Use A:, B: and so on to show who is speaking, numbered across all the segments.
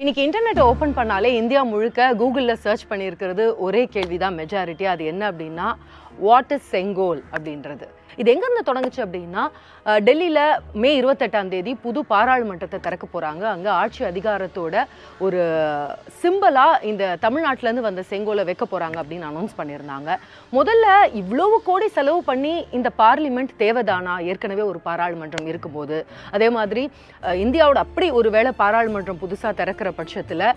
A: இன்னைக்கு internet open பண்ணாலே India முழுக்க கூகுளில் சர்ச் பண்ணியிருக்கிறது ஒரே கேள்வி தான் மெஜாரிட்டி அது என்ன அப்படின்னா வாட் இஸ் செங்கோல் அப்படின்றது. இது எங்கேருந்து தொடங்குச்சு அப்படின்னா டெல்லியில் மே இருபத்தெட்டாம் தேதி புது பாராளுமன்றத்தை திறக்க போகிறாங்க அங்கே ஆட்சி அதிகாரத்தோட ஒரு சிம்பிளாக இந்த தமிழ்நாட்டிலேருந்து வந்த செங்கோலை வைக்க போகிறாங்க அப்படின்னு அனௌன்ஸ் பண்ணியிருந்தாங்க. முதல்ல இவ்வளவு கோடி செலவு பண்ணி இந்த பார்லிமெண்ட் தேவைதானா ஏற்கனவே ஒரு பாராளுமன்றம் இருக்கும்போது அதே மாதிரி இந்தியாவோட அப்படி ஒரு வேளை பாராளுமன்றம் புதுசாக திறக்கிற பட்சத்தில்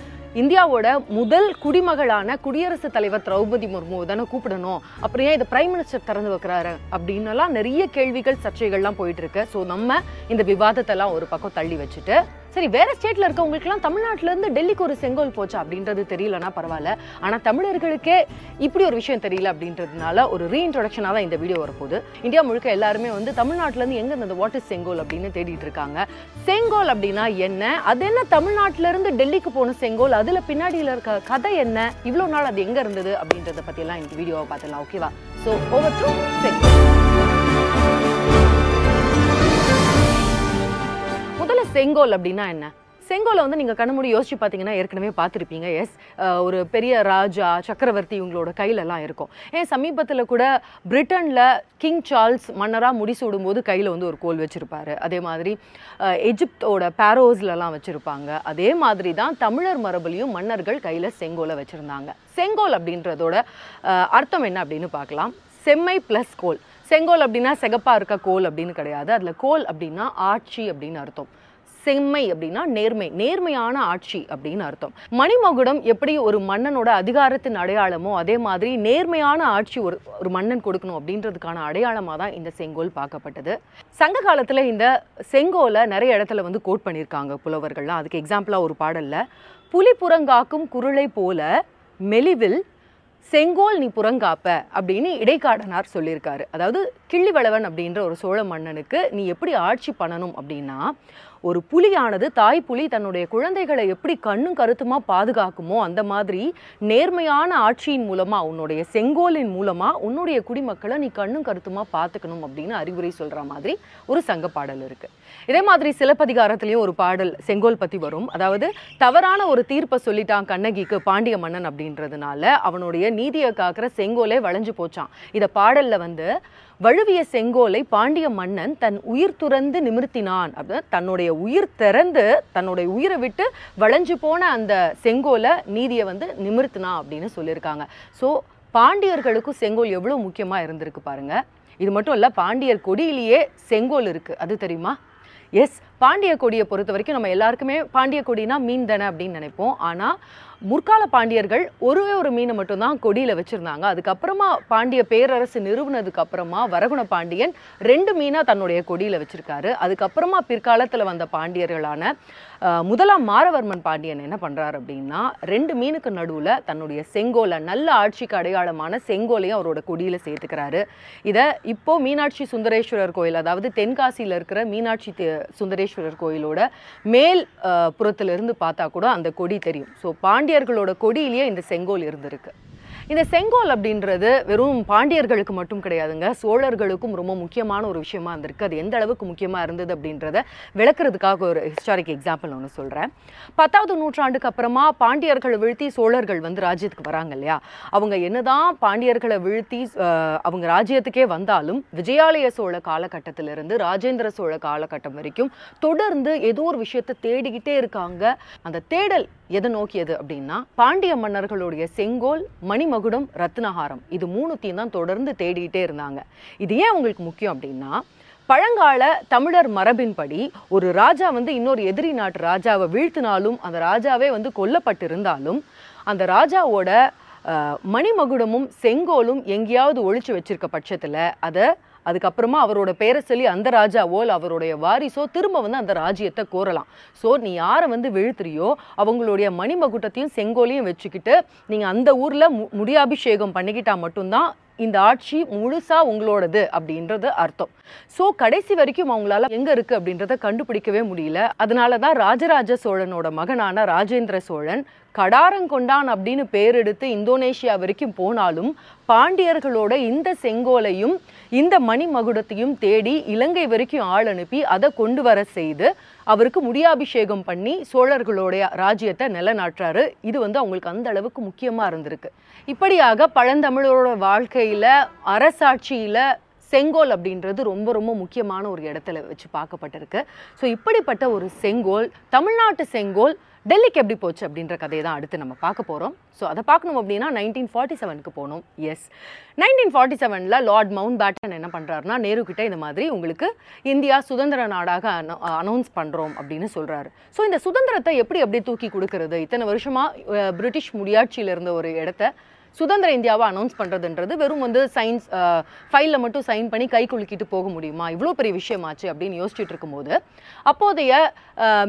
A: இந்தியாவோட முதல் குடிமகளான குடியரசுத் தலைவர் திரௌபதி முர்மு தானே கூப்பிடணும். அப்புறம் ஏன் இதை பிரைம் மினிஸ்டர் திறந்து வைக்கிறாரு? அப்படின்னுலாம் நிறைய கேள்விகள் சர்ச்சைகள்லாம் போயிட்டு இருக்கு ஸோ நம்ம இந்த விவாதத்தெல்லாம் ஒரு பக்கம் தள்ளி வச்சுட்டு சரி வேற ஸ்டேட்ல இருக்கவங்களுக்குலாம் தமிழ்நாட்டுல இருந்து டெல்லிக்கு ஒரு செங்கோல் போச்சு அப்படின்றது தெரியலனா பரவாயில்ல. ஆனா தமிழர்களுக்கே இப்படி ஒரு விஷயம் தெரியல அப்படின்றதுனால ஒரு ரீஇன்ட்ரொடக்ஷனாக தான் இந்த வீடியோ வரப்போகுது. இந்தியா முழுக்க எல்லாருமே வந்து தமிழ்நாட்டுல இருந்து எங்க இந்த வாட் இஸ் செங்கோல் அப்படின்னு தேடிட்டு இருக்காங்க. செங்கோல் அப்படின்னா என்ன? அது என்ன தமிழ்நாட்டுல இருந்து டெல்லிக்கு போன செங்கோல்? அதுல பின்னாடியில இருக்க கதை என்ன? இவ்வளவு நாள் அது எங்க இருந்தது அப்படின்றத பத்தி எல்லாம் இந்த வீடியோவை பார்த்துலாம் ஓகேவா ஸோ ஓவர் டு செங்கோல். செங்கோல் அப்படின்னா என்ன? செங்கோலை வந்து நீங்க கண்ண யோசிச்சு பார்த்தீங்கன்னா ஏற்கனவே பார்த்துருப்பீங்க எஸ் ஒரு பெரிய ராஜா சக்கரவர்த்தி இவங்களோட கையில எல்லாம் இருக்கும். ஏன் சமீபத்தில் கூட பிரிட்டன்ல கிங் சார்ல்ஸ் மன்னராக முடிசூடும் போது கையில் வந்து ஒரு கோல் வச்சுருப்பாரு. அதே மாதிரி எஜிப்தோட பேரோஸ்லலாம் வச்சுருப்பாங்க. வச்சிருப்பாங்க அதே மாதிரி தான் தமிழர் மரபுலையும் மன்னர்கள் கையில் செங்கோலை வச்சிருந்தாங்க. செங்கோல் அப்படின்றதோட அர்த்தம் என்ன அப்படின்னு பார்க்கலாம் செம்மை ப்ளஸ் கோல். செங்கோல் அப்படின்னா செகப்பாக இருக்க கோல் அப்படின்னு கிடையாது. அதுல கோல் அப்படின்னா ஆட்சி அப்படின்னு அர்த்தம். செம்மை அப்படின்னா நேர்மை நேர்மையான ஆட்சி அப்படின்னு அர்த்தம். மணிமகுடம் எப்படி ஒரு மன்னனோட அதிகாரத்தின் அடையாளமோ அதே மாதிரி நேர்மையான ஆட்சி ஒரு ஒரு மன்னன் கொடுக்கணும் அப்படின்றதுக்கான அடையாளமாக தான் இந்த செங்கோல் பார்க்கப்பட்டது. சங்க காலத்தில் இந்த செங்கோலை நிறைய இடத்துல வந்து கோட் பண்ணியிருக்காங்க புலவர்கள்லாம். அதுக்கு எக்ஸாம்பிளாக ஒரு பாடலில் புலி புறங்காக்கும் குருளை போல மெலிவில் செங்கோல் நீ புறங்காப்ப அப்படின்னு இடைக்காடனார் சொல்லியிருக்காரு. அதாவது கிள்ளிவளவன் அப்படின்ற ஒரு சோழ மன்னனுக்கு நீ எப்படி ஆட்சி பண்ணணும் அப்படின்னா ஒரு புலியானது தாய் புலி தன்னுடைய குழந்தைகளை எப்படி கண்ணும் கருத்துமா பாதுகாக்குமோ அந்த மாதிரி நேர்மையான ஆட்சியின் மூலமா உன்னுடைய செங்கோலின் மூலமா உன்னுடைய குடிமக்களை நீ கண்ணும் கருத்துமா பார்த்துக்கணும் அப்படின்னு அறிவுரை சொல்ற மாதிரி ஒரு சங்க பாடல் இருக்கு. இதே மாதிரி சிலப்பதிகாரத்திலயும் ஒரு பாடல் செங்கோல் பத்தி வரும். அதாவது தவறான ஒரு தீர்ப்பை சொல்லிட்டான் கண்ணகிக்கு பாண்டிய மன்னன் அப்படின்றதுனால அவனுடைய நீதியை காக்கிற செங்கோலே வளைஞ்சு போச்சான் இத பாடல்ல வந்து வழுவிய செங்கோலை பாண்டிய மன்னன் தன் உயிர் துறந்து நிமிர்த்தினான். அப்படின்னு தன்னுடைய உயிர் திறந்து தன்னுடைய உயிரை விட்டு வளைஞ்சு போன அந்த செங்கோலை நீதியை வந்து நிமிர்த்தினான் அப்படின்னு சொல்லியிருக்காங்க. ஸோ பாண்டியர்களுக்கும் செங்கோல் எவ்வளோ முக்கியமாக இருந்திருக்கு பாருங்க. இது மட்டும் இல்லை பாண்டியர் கொடியிலேயே செங்கோல் இருக்குது அது தெரியுமா? எஸ் பாண்டிய கொடியை பொறுத்த வரைக்கும் நம்ம எல்லாருக்குமே பாண்டிய கொடினா மீன் தானே அப்படின்னு நினைப்போம். ஆனால் முற்கால பாண்டியர்கள் ஒரே ஒரு மீனை மட்டும்தான் கொடியில் வச்சுருந்தாங்க. அதுக்கப்புறமா பாண்டிய பேரரசு நிறுவனதுக்கு அப்புறமா வரகுண பாண்டியன் ரெண்டு மீனாக தன்னுடைய கொடியில் வச்சுருக்காரு. அதுக்கப்புறமா பிற்காலத்தில் வந்த பாண்டியர்களான முதலாம் மாரவர்மன் பாண்டியன் என்ன பண்ணுறாரு அப்படின்னா ரெண்டு மீனுக்கு நடுவில் தன்னுடைய செங்கோலை நல்ல ஆட்சிக்கு அடையாளமான செங்கோலையும் அவரோட கொடியில் சேர்த்துக்கிறாரு. இதை இப்போது மீனாட்சி சுந்தரேஸ்வரர் கோயில் அதாவது தென்காசியில் இருக்கிற மீனாட்சி தே- சுந்தரேஸ்வரர் கோயிலோட மேல் புறத்திலிருந்து இருந்து பார்த்தா கூட அந்த கொடி தெரியும். ஸோ பாண்டியர்களோட கொடியிலேயே இந்த செங்கோல் இருந்திருக்கு. இந்த செங்கோல் அப்படின்றது வெறும் பாண்டியர்களுக்கு மட்டும் கிடையாதுங்க. சோழர்களுக்கும் ரொம்ப முக்கியமான ஒரு விஷயமா இருந்திருக்கு. அது எந்த அளவுக்கு முக்கியமா இருந்தது அப்படின்றத விளக்குறதுக்காக ஒரு ஹிஸ்டாரிக் எக்ஸாம்பிள் ஒன்று சொல்றேன். பத்தாவது நூற்றாண்டுக்கு அப்புறமா பாண்டியர்களை வீழ்த்தி சோழர்கள் வந்து ராஜ்யத்துக்கு வராங்க இல்லையா? அவங்க என்னதான் பாண்டியர்களை வீழ்த்தி அவங்க ராஜ்யத்துக்கே வந்தாலும் விஜயாலய சோழ காலகட்டத்திலிருந்து ராஜேந்திர சோழ காலகட்டம் வரைக்கும் தொடர்ந்து ஏதோ ஒரு விஷயத்தை தேடிக்கிட்டே இருக்காங்க. அந்த தேடல் எதை நோக்கியது அப்படின்னா பாண்டிய மன்னர்களுடைய செங்கோல் மகுடம் ரத்னஹாரம். இது மூணுத்தையும் தான் தொடர்ந்து தேடிட்டே இருந்தாங்க. இது ஏன் உங்களுக்கு முக்கியம் அப்படின்னா பழங்கால தமிழர் மரபின்படி ஒரு ராஜா வந்து இன்னொரு எதிரி நாட்டு ராஜாவை வீழ்த்தினாலும் அந்த ராஜாவே வந்து கொல்லப்பட்டிருந்தாலும் அந்த ராஜாவோட மணிமகுடமும் செங்கோலும் எங்கேயாவது ஒழிச்சு வச்சிருக்க பட்சத்தில் அதை அதுக்கப்புறமா அவரோட பேரை சொல்லி அந்த ராஜாவோ இல்லை அவருடைய வாரிசோ திரும்ப வந்து அந்த ராஜ்யத்தை கோரலாம். ஸோ நீ யாரை வந்து வீழ்த்துறியோ அவங்களுடைய மணிமகுட்டத்தையும் செங்கோலையும் வச்சுக்கிட்டு நீங்கள் அந்த ஊரில் மு முடியாபிஷேகம் பண்ணிக்கிட்டா மட்டும்தான் இந்த ஆட்சி முழுசா உங்களோடது அப்படின்றது அர்த்தம். ஸோ கடைசி வரைக்கும் அவங்களால எங்க இருக்கு அப்படின்றத கண்டுபிடிக்கவே முடியல. அதனால தான் ராஜராஜ சோழனோட மகனான ராஜேந்திர சோழன் கடாரங்கொண்டான் அப்படின்னு பேர் எடுத்து இந்தோனேஷியா வரைக்கும் போனாலும் பாண்டியர்களோட இந்த செங்கோலையும் இந்த மணிமகுடத்தையும் தேடி இலங்கை வரைக்கும் ஆள் அனுப்பி அதை கொண்டு வர செய்து அவருக்கு முடியாபிஷேகம் பண்ணி சோழர்களுடைய ராஜ்யத்தை நிலநாட்டுறாரு. இது வந்து அவங்களுக்கு அந்த அளவுக்கு முக்கியமாக இருந்திருக்கு. இப்படியாக பழந்தமிழரோட வாழ்க்கையில் அரசாட்சியில் செங்கோல் அப்படின்றது ரொம்ப ரொம்ப முக்கியமான ஒரு இடத்துல வச்சு பார்க்கப்பட்டிருக்கு. ஸோ இப்படிப்பட்ட ஒரு செங்கோல் தமிழ்நாட்டு செங்கோல் டெல்லிக்கு எப்படி போச்சு அப்படின்ற கதையை தான் அடுத்து நம்ம பார்க்க போகிறோம் ஸோ அதை பார்க்கணும் அப்படின்னா நைன்டீன் ஃபார்ட்டி செவனுக்கு போகணும். எஸ் நைன்டீன் ஃபார்ட்டி செவனில் லார்ட் மவுண்ட் பேட்டன் என்ன பண்ணுறாருனா நேரு கிட்ட இந்த மாதிரி உங்களுக்கு இந்தியா சுதந்திர நாடாக அனௌன்ஸ் பண்ணுறோம் அப்படின்னு சொல்கிறாரு ஸோ இந்த சுதந்திரத்தை எப்படி எப்படி தூக்கி கொடுக்கறது? இத்தனை வருஷமாக பிரிட்டிஷ் முடியாட்சியில் இருந்த ஒரு இடத்த சுதந்திர இந்தியாவை அனௌன்ஸ் பண்ணுறதுன்றது வெறும் வந்து சைன்ஸ் ஃபைலில் மட்டும் சைன் பண்ணி கை குலுக்கிட்டு போக முடியுமா? இவ்வளோ பெரிய விஷயமாச்சு அப்படின்னு யோசிச்சுட்டு இருக்கும்போது அப்போதைய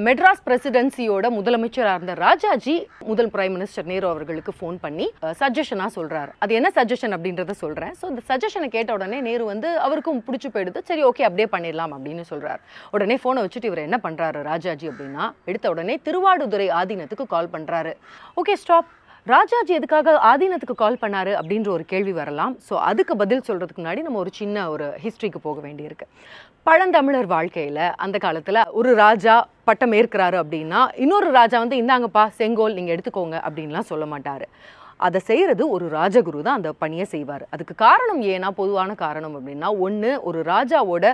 A: மெட்ராஸ் பிரசிடென்சியோட முதலமைச்சராக இருந்த ராஜாஜி முதல் பிரைம் மினிஸ்டர் நேரு அவர்களுக்கு ஃபோன் பண்ணி சஜஷனாக சொல்கிறார் அது என்ன சஜஷன் அப்படின்றத சொல்கிறேன் ஸோ இந்த சஜஷனை கேட்ட உடனே நேரு வந்து அவருக்கும் பிடிச்சி போயிடுது. சரி ஓகே அப்படியே பண்ணிடலாம் அப்படின்னு சொல்கிறார் உடனே ஃபோனை வச்சுட்டு இவர் என்ன பண்ணுறாரு ராஜாஜி அப்படின்னா எடுத்த உடனே திருவாடுதுறை ஆதீனத்துக்கு கால் பண்ணுறாரு ஓகே ஸ்டாப் ராஜாஜி எதுக்காக ஆதீனத்துக்கு கால் பண்ணாரு அப்படின்ற ஒரு கேள்வி வரலாம். ஸோ அதுக்கு பதில் சொல்றதுக்கு முன்னாடி நம்ம ஒரு சின்ன ஒரு ஹிஸ்ட்ரிக்கு போக வேண்டியிருக்கு. பழந்தமிழர் வாழ்க்கையில அந்த காலத்துல ஒரு ராஜா பட்டம் ஏற்கிறாரு அப்படின்னா இன்னொரு ராஜா வந்து இந்தாங்கப்பா செங்கோல் நீங்க எடுத்துக்கோங்க அப்படின்லாம் சொல்ல மாட்டாரு. அதை செய்கிறது ஒரு ராஜகுரு தான் அந்த பணியை செய்வார். அதுக்கு காரணம் ஏன்னா பொதுவான காரணம் அப்படின்னா ஒன்று ஒரு ராஜாவோட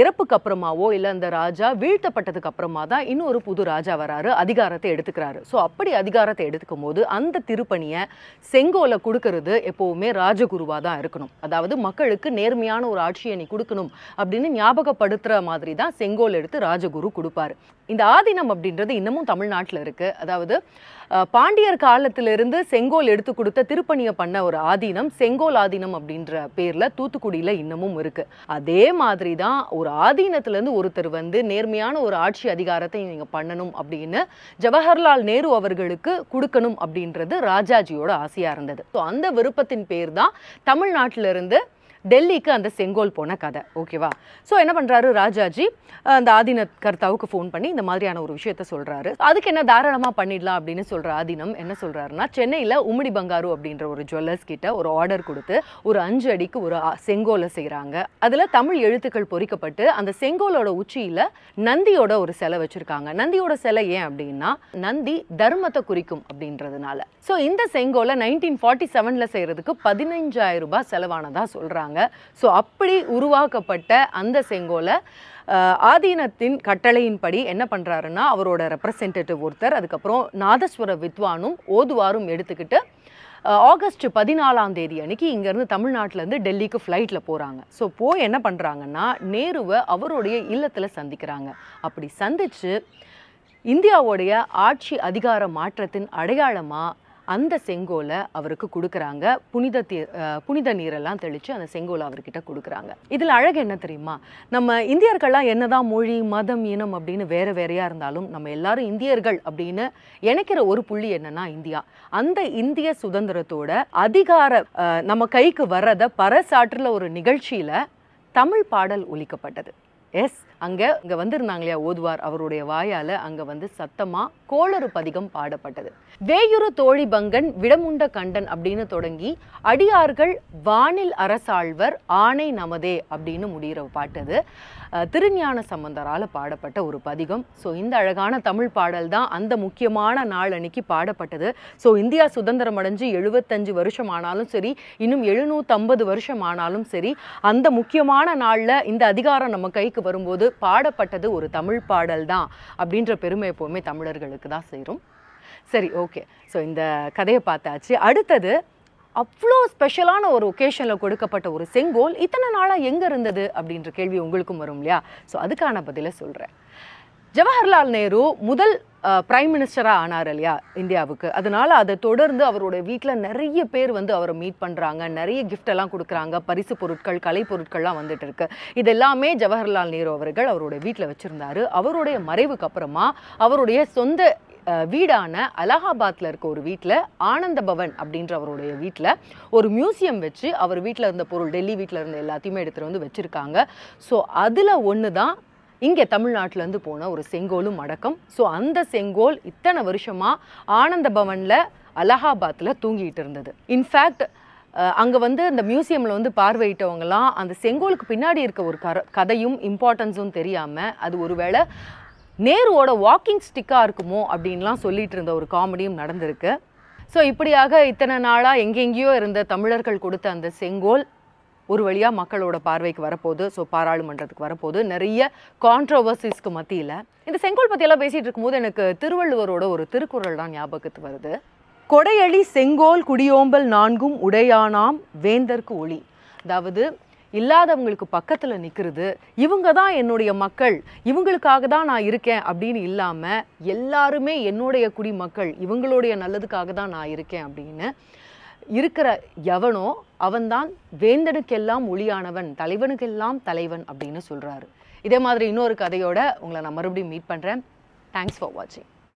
A: இறப்புக்கு அப்புறமாவோ இல்லை அந்த ராஜா வீழ்த்தப்பட்டதுக்கு அப்புறமா தான் இன்னொரு புது ராஜா வராரு அதிகாரத்தை எடுத்துக்கிறாரு. ஸோ அப்படி அதிகாரத்தை எடுத்துக்கும் போது அந்த திருப்பணியை செங்கோலை கொடுக்கறது எப்போவுமே ராஜகுருவாக தான் இருக்கணும். அதாவது மக்களுக்கு நேர்மையான ஒரு ஆட்சியை நீ கொடுக்கணும் அப்படின்னு ஞாபகப்படுத்துகிற மாதிரி தான் செங்கோல் எடுத்து ராஜகுரு கொடுப்பாரு. இந்த ஆதீனம் அப்படின்றது இன்னமும் தமிழ்நாட்டில் இருக்குது அதாவது பாண்டியர் காலத்திலிருந்து செங்கோல் எடுத்து கொடுத்த திருப்பணியை பண்ண ஒரு ஆதீனம் செங்கோல் ஆதீனம் அப்படின்ற பேர்ல தூத்துக்குடியில இன்னமும் இருக்கு. அதே மாதிரி தான் ஒரு ஆதீனத்துல இருந்து ஒருத்தர் வந்து நேர்மையான ஒரு ஆட்சி அதிகாரத்தை நீங்க பண்ணணும் அப்படின்னு ஜவஹர்லால் நேரு அவர்களுக்கு கொடுக்கணும் அப்படின்றது ராஜாஜியோட ஆசையா இருந்தது. அந்த விருப்பத்தின் பேர் தான் தமிழ்நாட்டிலிருந்து டெல்லிக்கு அந்த செங்கோல் போன கதை ஓகேவா? ஸோ என்ன பண்ணுறாரு ராஜாஜி? அந்த ஆதீன கர்த்தாவுக்கு ஃபோன் பண்ணி இந்த மாதிரியான ஒரு விஷயத்த சொல்கிறாரு அதுக்கு என்ன தாராளமாக பண்ணிடலாம் அப்படின்னு சொல்கிற ஆதீனம் என்ன சொல்கிறாருன்னா சென்னையில் உம்மிடி பங்காரு அப்படின்ற ஒரு ஜுவல்லர்ஸ் கிட்ட ஒரு ஆர்டர் கொடுத்து ஒரு அஞ்சு அடிக்கு ஒரு செங்கோலை செய்கிறாங்க அதில் தமிழ் எழுத்துக்கள் பொறிக்கப்பட்டு அந்த செங்கோலோட உச்சியில் நந்தியோட ஒரு சிலை வச்சுருக்காங்க. நந்தியோட சிலை ஏன் அப்படின்னா நந்தி தர்மத்தை குறிக்கும் அப்படின்றதுனால. ஸோ இந்த செங்கோலை நைன்டீன் ஃபார்ட்டி செவனில் செய்கிறதுக்கு பதினஞ்சாயிரம் ரூபாய் செலவானதாக சொல்கிறாங்க ஸோ அப்படி உருவாக்கப்பட்ட அந்த செங்கோலை ஆதீனத்தின் கட்டளையின்படி என்ன பண்ணுறாருன்னா அவரோட ரெப்ரசன்டேட்டிவ் ஒருத்தர் அதுக்கப்புறம் நாதஸ்வர வித்வானும் ஓதுவாரும் எடுத்துக்கிட்டு ஆகஸ்ட் பதினாலாம் தேதி அன்னைக்கு இங்கேருந்து தமிழ்நாட்டிலேருந்து டெல்லிக்கு ஃப்ளைட்டில் போகிறாங்க ஸோ போய் என்ன பண்ணுறாங்கன்னா நேருவை அவருடைய இல்லத்தில் சந்திக்கிறாங்க. அப்படி சந்திச்சு இந்தியாவுடைய ஆட்சி அதிகார மாற்றத்தின் அடையாளமாக அந்த செங்கோலை அவருக்கு கொடுக்குறாங்க. புனித தீ புனித நீரெல்லாம் தெளித்து அந்த செங்கோலை அவர்கிட்ட கொடுக்குறாங்க. இதில் அழகு என்ன தெரியுமா? நம்ம இந்தியர்கள்லாம் என்னதான் மொழி மதம் இனம் அப்படின்னு வேறு வேறையாக இருந்தாலும் நம்ம எல்லாரும் இந்தியர்கள் அப்படின்னு இணைக்கிற ஒரு புள்ளி என்னன்னா இந்தியா. அந்த இந்திய சுதந்திரத்தோட அதிகார நம்ம கைக்கு வர்றத பறசாற்றில் ஒரு நிகழ்ச்சியில் தமிழ் பாடல் ஒலிக்கப்பட்டது. எஸ் அங்கே இங்கே வந்திருந்தாங்க இல்லையா ஓதுவார் அவருடைய வாயால் அங்கே வந்து சத்தமாக கோளறு பதிகம் பாடப்பட்டது. வேயுறு தோழி பங்கன் விடமுண்ட கண்டன் அப்படின்னு தொடங்கி அடியார்கள் வானில் அரசாழ்வர் ஆணை நமதே அப்படின்னு முடிகிற பாட்டது திருஞான சம்பந்தரால் பாடப்பட்ட ஒரு பதிகம். ஸோ இந்த அழகான தமிழ் பாடல் தான் அந்த முக்கியமான நாள் அன்னைக்கு பாடப்பட்டது. ஸோ இந்தியா சுதந்திரம் அடைஞ்சு எழுபத்தஞ்சு வருஷம் ஆனாலும் சரி இன்னும் எழுநூற்றம்பது வருஷம் ஆனாலும் சரி அந்த முக்கியமான நாளில் இந்த அதிகாரம் நம்ம கைக்கு வரும்போது பாடப்பட்டது ஒரு தமிழ் பாடல் தான் அப்படின்ற பெருமை எப்போவுமே தமிழர்களுக்கு தான் சேரும். சரி ஓகே ஸோ இந்த கதையை பார்த்தாச்சு. அடுத்தது அவ்வளோ ஸ்பெஷலான ஒரு ஒகேஷனில் கொடுக்கப்பட்ட ஒரு செங்கோல் இத்தனை நாளாக எங்கே இருந்தது அப்படின்ற கேள்வி உங்களுக்கும் வரும் இல்லையா? ஸோ அதுக்கான பதிலை சொல்கிறேன் ஜவஹர்லால் நேரு முதல் பிரைம் மினிஸ்டராக ஆனார் இல்லையா இந்தியாவுக்கு. அதனால் அதை தொடர்ந்து அவருடைய வீட்டில் நிறைய பேர் வந்து அவரை மீட் பண்ணுறாங்க நிறைய கிஃப்ட் எல்லாம் கொடுக்குறாங்க. பரிசு பொருட்கள் கலை பொருட்கள்லாம் வந்துட்டு இருக்கு. இது எல்லாமே ஜவஹர்லால் நேரு அவர்கள் அவரோட வீட்டில் வச்சுருந்தாரு. அவருடைய மறைவுக்கு அப்புறமா அவருடைய சொந்த வீடான அலகாபாத்தில் இருக்க ஒரு வீட்டில் ஆனந்த பவன் அப்படின்ற அவருடைய வீட்டில் ஒரு மியூசியம் வச்சு அவர் வீட்டில் இருந்த பொருள் டெல்லி வீட்டில் இருந்த எல்லாத்தையுமே எடுத்துகிட்டு வந்து வச்சுருக்காங்க. ஸோ அதில் ஒன்று தான் இங்கே தமிழ்நாட்டிலேருந்து போன ஒரு செங்கோலும் அடக்கம். ஸோ அந்த செங்கோல் இத்தனை வருஷமாக ஆனந்த பவனில் அலகாபாத்தில் தூங்கிட்டு இருந்தது. இன்ஃபேக்ட் அங்கே வந்து அந்த மியூசியமில் வந்து பார்வையிட்டவங்கலாம் அந்த செங்கோலுக்கு பின்னாடி இருக்க ஒரு கர கதையும் இம்பார்ட்டன்ஸும் தெரியாமல் அது ஒருவேளை நேருவோட வாக்கிங் ஸ்டிக்காக இருக்குமோ அப்படின்லாம் சொல்லிட்டு இருந்த ஒரு காமெடியும் நடந்திருக்கு. ஸோ இப்படியாக இத்தனை நாளாக எங்கெங்கேயோ இருந்த தமிழர்கள் கொடுத்த அந்த செங்கோல் ஒரு வழியாக மக்களோட பார்வைக்கு வரப்போகுது. ஸோ பாராளுமன்றத்துக்கு வரப்போகுது. நிறைய கான்ட்ரவர்சிஸ்க்கு மத்தியில். இந்த செங்கோல் பற்றியெல்லாம் பேசிகிட்டு இருக்கும்போது எனக்கு திருவள்ளுவரோட ஒரு திருக்குறள் தான் ஞாபகத்துக்கு வருது. கொடையளி செங்கோல் குடியோம்பல் நான்கும் உடையானாம் வேந்தர்க்கு ஒளி. அதாவது இல்லாதவங்களுக்கு பக்கத்தில் நிற்கிறது இவங்க தான் என்னுடைய மக்கள். இவங்களுக்காக தான் நான் இருக்கேன் அப்படின்னு இல்லாமல் எல்லாருமே என்னுடைய குடிமக்கள். இவங்களுடைய நல்லதுக்காக தான் நான் இருக்கேன் அப்படின்னு இருக்கிற எவனோ அவன்தான் வேந்தனுக்கெல்லாம் ஒளியானவன் தலைவனுக்கெல்லாம் தலைவன் அப்படின்னு சொல்கிறாரு இதே மாதிரி இன்னொரு கதையோட உங்களை நான் மறுபடியும் மீட் பண்ணுறேன் தேங்க்ஸ் ஃபார் வாட்சிங்